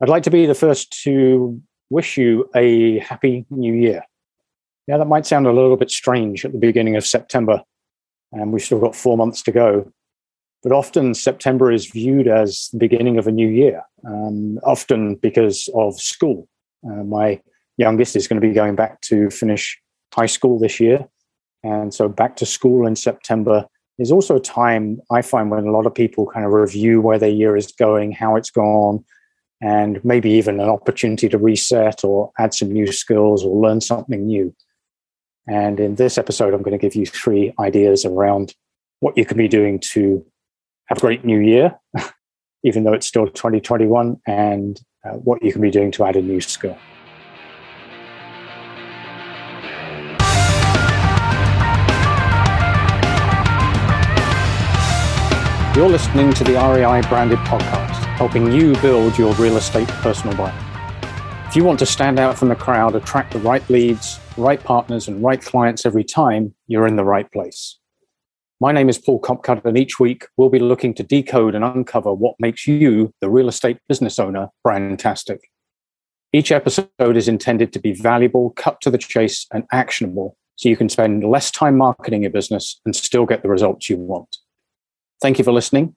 I'd like to be the first to wish you a happy new year. Now, that might sound a little bit strange at the beginning of September, and we've still got four months to go. But often September is viewed as the beginning of a new year, um, often because of school. Uh, my youngest is going to be going back to finish high school this year. And so back to school in September is also a time I find when a lot of people kind of review where their year is going, how it's gone, and maybe even an opportunity to reset or add some new skills or learn something new. And in this episode, I'm going to give you three ideas around what you can be doing to have a great new year, even though it's still 2021, and uh, what you can be doing to add a new skill. You're listening to the REI branded podcast, helping you build your real estate personal brand. If you want to stand out from the crowd, attract the right leads, right partners, and right clients every time, you're in the right place. My name is Paul Copcutt, and each week we'll be looking to decode and uncover what makes you, the real estate business owner, brandtastic. Each episode is intended to be valuable, cut to the chase, and actionable so you can spend less time marketing your business and still get the results you want. Thank you for listening.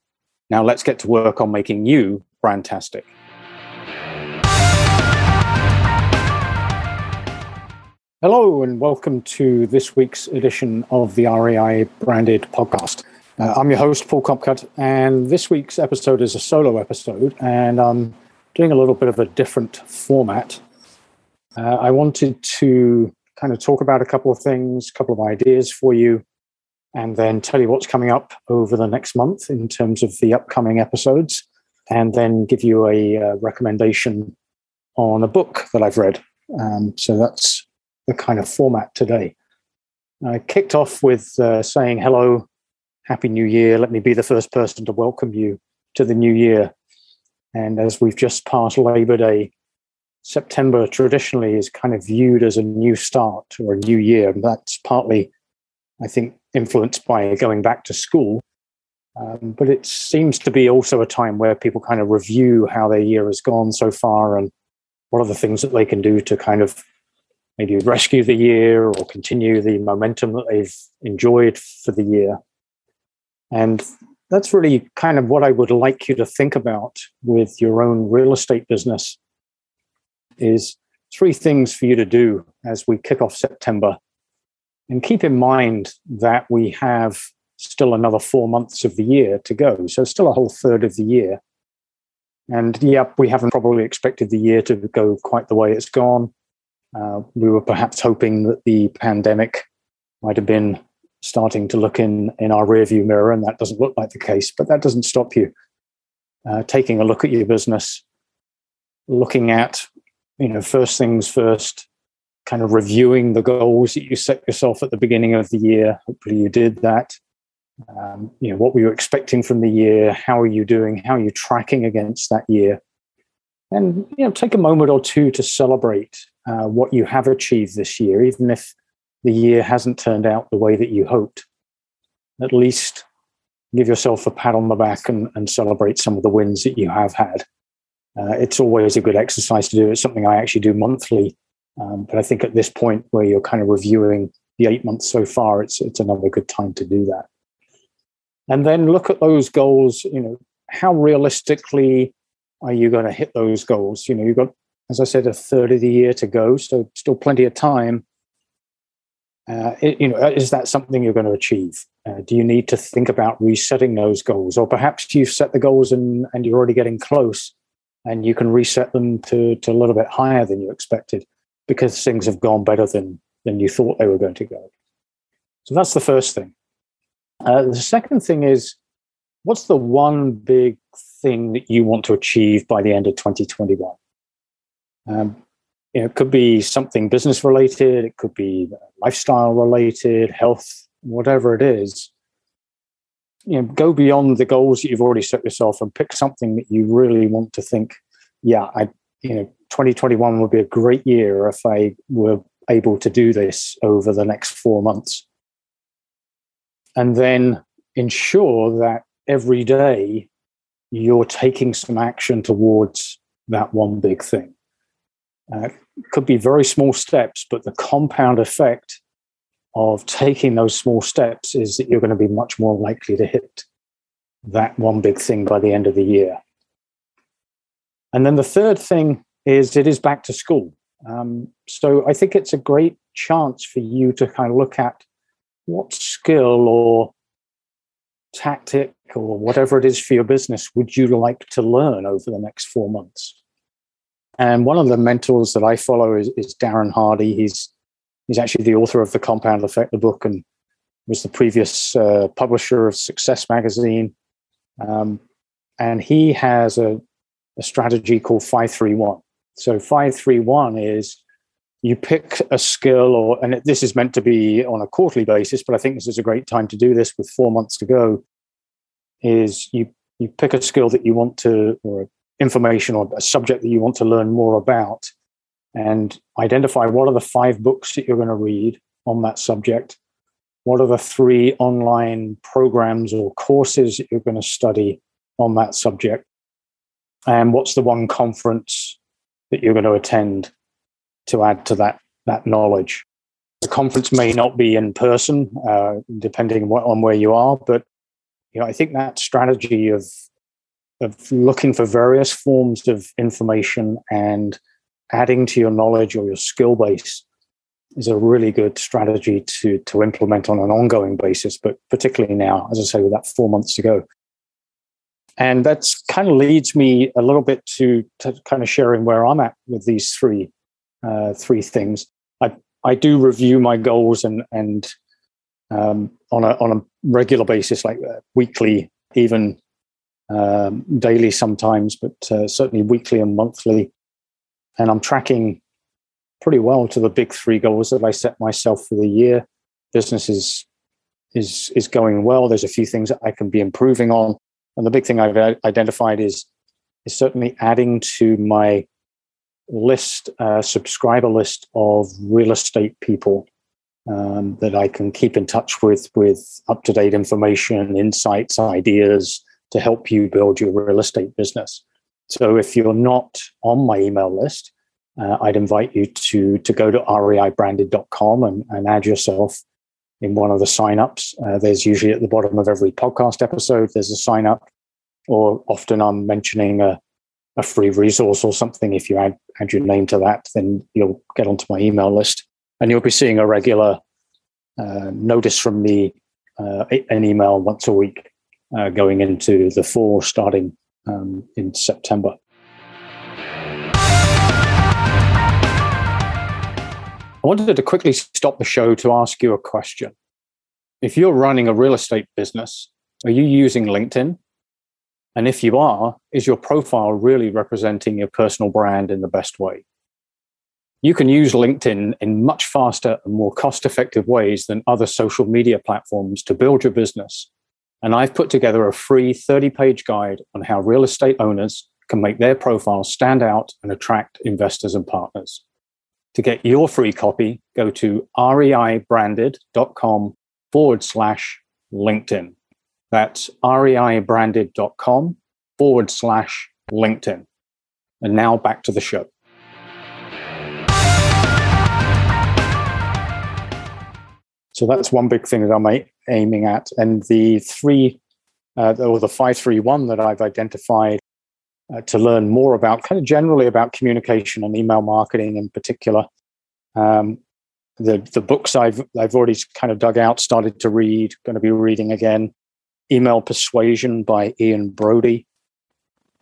Now let's get to work on making you brandtastic. Hello, and welcome to this week's edition of the REI branded podcast. Uh, I'm your host, Paul Copcutt, and this week's episode is a solo episode, and I'm doing a little bit of a different format. Uh, I wanted to kind of talk about a couple of things, a couple of ideas for you, and then tell you what's coming up over the next month in terms of the upcoming episodes, and then give you a uh, recommendation on a book that I've read. Um, so that's the kind of format today. I kicked off with uh, saying hello, happy new year. Let me be the first person to welcome you to the new year. And as we've just passed Labor Day, September traditionally is kind of viewed as a new start or a new year. And that's partly, I think, influenced by going back to school. Um, but it seems to be also a time where people kind of review how their year has gone so far and what are the things that they can do to kind of maybe rescue the year or continue the momentum that they've enjoyed for the year. And that's really kind of what I would like you to think about with your own real estate business is three things for you to do as we kick off September and keep in mind that we have still another four months of the year to go. So, still a whole third of the year. And yep, we haven't probably expected the year to go quite the way it's gone. Uh, we were perhaps hoping that the pandemic might have been starting to look in, in our rearview mirror, and that doesn't look like the case. But that doesn't stop you uh, taking a look at your business, looking at, you know, first things first, kind of reviewing the goals that you set yourself at the beginning of the year. Hopefully, you did that. Um, you know, what were you expecting from the year? How are you doing? How are you tracking against that year? And you know, take a moment or two to celebrate uh, what you have achieved this year, even if the year hasn't turned out the way that you hoped. At least give yourself a pat on the back and, and celebrate some of the wins that you have had. Uh, it's always a good exercise to do. It's something I actually do monthly um, but I think at this point where you're kind of reviewing the eight months so far, it's it's another good time to do that. And then look at those goals. You know, how realistically are you going to hit those goals? You know, you've got, as I said, a third of the year to go, so still plenty of time. Uh, it, you know, is that something you're going to achieve? Uh, do you need to think about resetting those goals, or perhaps you've set the goals and and you're already getting close, and you can reset them to to a little bit higher than you expected? Because things have gone better than than you thought they were going to go. So that's the first thing. Uh, the second thing is, what's the one big thing that you want to achieve by the end of 2021? Um, you know, it could be something business related, it could be lifestyle related, health, whatever it is. You know, go beyond the goals that you've already set yourself and pick something that you really want to think, yeah, I, you know, 2021 would be a great year if I were able to do this over the next four months. And then ensure that every day you're taking some action towards that one big thing. Uh, could be very small steps, but the compound effect of taking those small steps is that you're going to be much more likely to hit that one big thing by the end of the year. And then the third thing is it is back to school. Um, so I think it's a great chance for you to kind of look at what skill or tactic or whatever it is for your business would you like to learn over the next four months? And one of the mentors that I follow is, is Darren Hardy. He's he's actually the author of the Compound Effect, the book, and was the previous uh, publisher of Success Magazine. Um, and he has a, a strategy called 531. So 531 is you pick a skill or and this is meant to be on a quarterly basis but i think this is a great time to do this with four months to go is you you pick a skill that you want to or information or a subject that you want to learn more about and identify what are the five books that you're going to read on that subject. What are the three online programs or courses that you're going to study on that subject? And what's the one conference that you're going to attend to add to that that knowledge. The conference may not be in person, uh, depending on where you are, but you know I think that strategy of of looking for various forms of information and adding to your knowledge or your skill base is a really good strategy to to implement on an ongoing basis, but particularly now, as I say, with that four months to go. And that's kind of leads me a little bit to, to kind of sharing where I'm at with these three uh, three things. I I do review my goals and and um, on a on a regular basis, like uh, weekly, even um, daily sometimes, but uh, certainly weekly and monthly. And I'm tracking pretty well to the big three goals that I set myself for the year. Business is is is going well. There's a few things that I can be improving on, and the big thing I've identified is is certainly adding to my list, uh, subscriber list of real estate people um, that I can keep in touch with, with up to date information, insights, ideas to help you build your real estate business. So if you're not on my email list, uh, I'd invite you to, to go to reibranded.com and, and add yourself in one of the signups. Uh, there's usually at the bottom of every podcast episode, there's a sign up, or often I'm mentioning a, a free resource or something, if you add, add your name to that, then you'll get onto my email list and you'll be seeing a regular uh, notice from me, uh, an email once a week uh, going into the fall starting um, in September. I wanted to quickly stop the show to ask you a question. If you're running a real estate business, are you using LinkedIn? And if you are, is your profile really representing your personal brand in the best way? You can use LinkedIn in much faster and more cost effective ways than other social media platforms to build your business. And I've put together a free 30 page guide on how real estate owners can make their profiles stand out and attract investors and partners. To get your free copy, go to reibranded.com forward slash LinkedIn. That's reibranded.com forward slash LinkedIn. And now back to the show. So that's one big thing that I'm aiming at. And the three, uh, or the 531 that I've identified uh, to learn more about, kind of generally about communication and email marketing in particular. Um, the the books I've I've already kind of dug out, started to read, going to be reading again. Email Persuasion by Ian Brodie,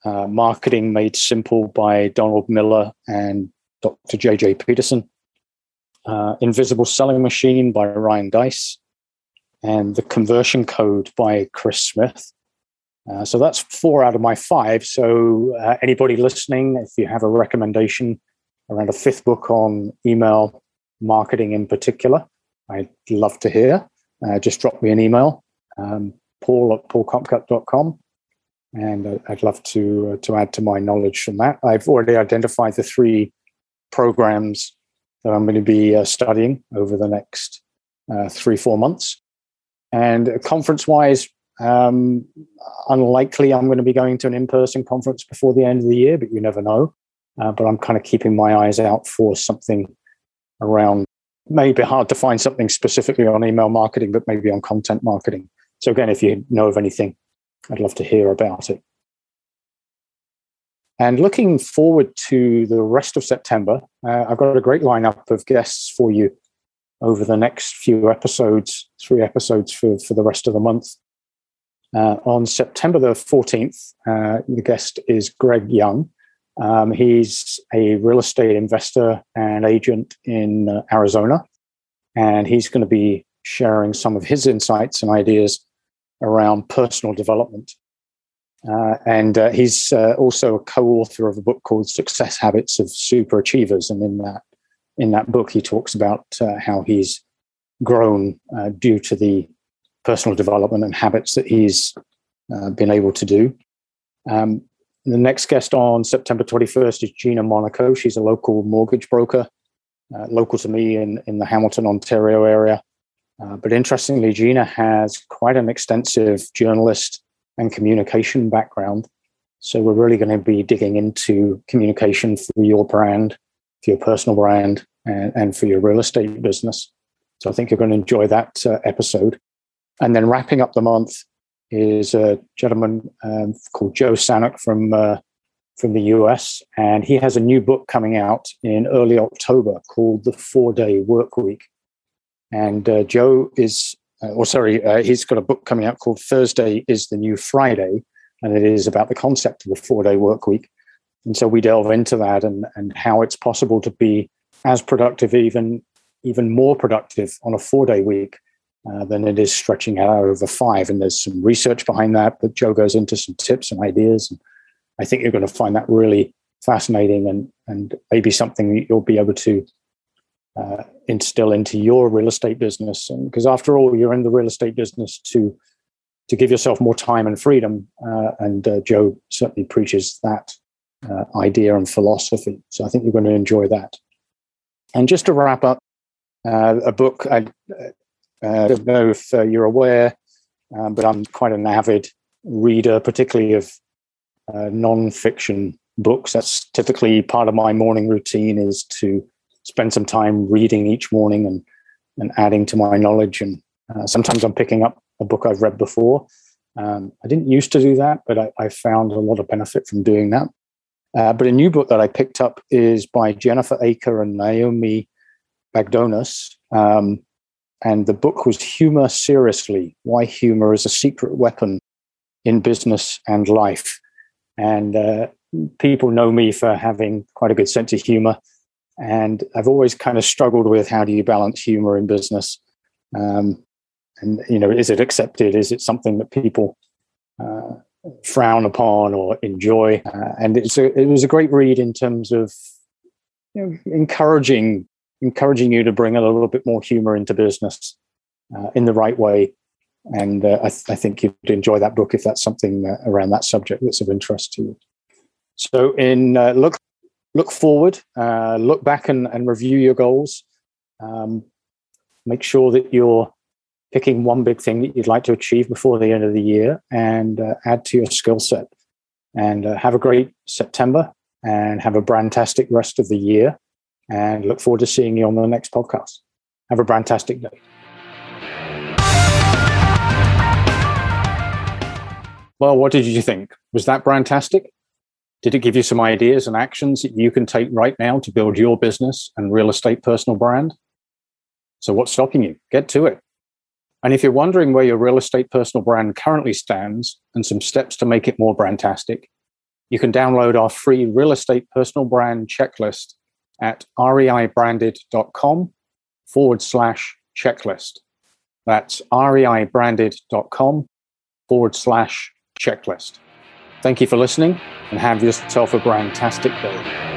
uh, Marketing Made Simple by Donald Miller and Dr. J.J. Peterson, uh, Invisible Selling Machine by Ryan Deiss, and The Conversion Code by Chris Smith. Uh, so that's four out of my five. So, uh, anybody listening, if you have a recommendation around a fifth book on email marketing in particular, I'd love to hear. Uh, just drop me an email. Um, paul at paulcopcutt.com. And I'd love to, uh, to add to my knowledge from that. I've already identified the three programs that I'm going to be uh, studying over the next three, four months. And conference wise, um, unlikely I'm going to be going to an in person conference before the end of the year, but you never know. uh, but I'm kind of keeping my eyes out for something around. Maybe hard to find something specifically on email marketing, but maybe on content marketing. So again, if you know of anything, I'd love to hear about it. And looking forward to the rest of September, uh, I've got a great lineup of guests for you over the next few episodes, three episodes for, for the rest of the month. Uh, on September the 14th, uh, the guest is Greg Young. Um, he's a real estate investor and agent in uh, Arizona, and he's going to be sharing some of his insights and ideas around personal development. Uh, and uh, he's uh, also a co-author of a book called Success Habits of Super Achievers, and in that in that book, he talks about how he's grown due to the personal development and habits that he's uh, been able to do. Um, the next guest on September 21st is Gina Monaco. She's a local mortgage broker, uh, local to me in, in the Hamilton, Ontario area. Uh, but interestingly, Gina has quite an extensive journalist and communication background. So we're really going to be digging into communication for your brand, for your personal brand, and, and for your real estate business. So I think you're going to enjoy that uh, episode. And then wrapping up the month is a gentleman um, called Joe Sanok from uh, from the US, and he has a new book coming out in early October called The Four Day Work Week. And uh, Joe is, uh, or sorry, uh, he's got a book coming out called Thursday is the New Friday, and it is about the concept of the four day work week. And so we delve into that and, and how it's possible to be as productive, even even more productive on a four day week uh, than it is stretching out over five. And there's some research behind that, but Joe goes into some tips and ideas. And I think you're going to find that really fascinating and, and maybe something that you'll be able to uh, instill into your real estate business. Because after all, you're in the real estate business to to give yourself more time and freedom. Uh, and uh, Joe certainly preaches that uh, idea and philosophy. So I think you're going to enjoy that. And just to wrap up, uh, a book I, uh, don't know if uh, you're aware, um, but I'm quite an avid reader, particularly of uh, non-fiction books. That's typically part of my morning routine is to spend some time reading each morning and and adding to my knowledge. And uh, sometimes I'm picking up a book I've read before. Um, I didn't used to do that, but I, I, found a lot of benefit from doing that. Uh, but a new book that I picked up is by Jennifer Aaker and Naomi Bagdonas. Um, and the book was Humor Seriously Why Humor is a Secret Weapon in Business and Life. And uh, people know me for having quite a good sense of humor. And I've always kind of struggled with how do you balance humor in business? Um, and, you know, is it accepted? Is it something that people uh, frown upon or enjoy? Uh, and it's a, it was a great read in terms of you know, encouraging encouraging you to bring a little bit more humor into business uh, in the right way. And uh, I, th- I, think you'd enjoy that book if that's something uh, around that subject that's of interest to you. So, in uh, look look forward, uh, look back and, and, review your goals. Um, make sure that you're picking one big thing that you'd like to achieve before the end of the year, and uh, add to your skill set. And have a great September, and have a fantastic rest of the year and look forward to seeing you on the next podcast. Have a fantastic day. Well, what did you think? Was that fantastic? Did it give you some ideas and actions that you can take right now to build your business and real estate personal brand? So, what's stopping you? Get to it. And if you're wondering where your real estate personal brand currently stands and some steps to make it more brandtastic, you can download our free real estate personal brand checklist at reibranded.com forward slash checklist. That's reibranded.com forward slash checklist. Thank you for listening and have yourself a fantastic day.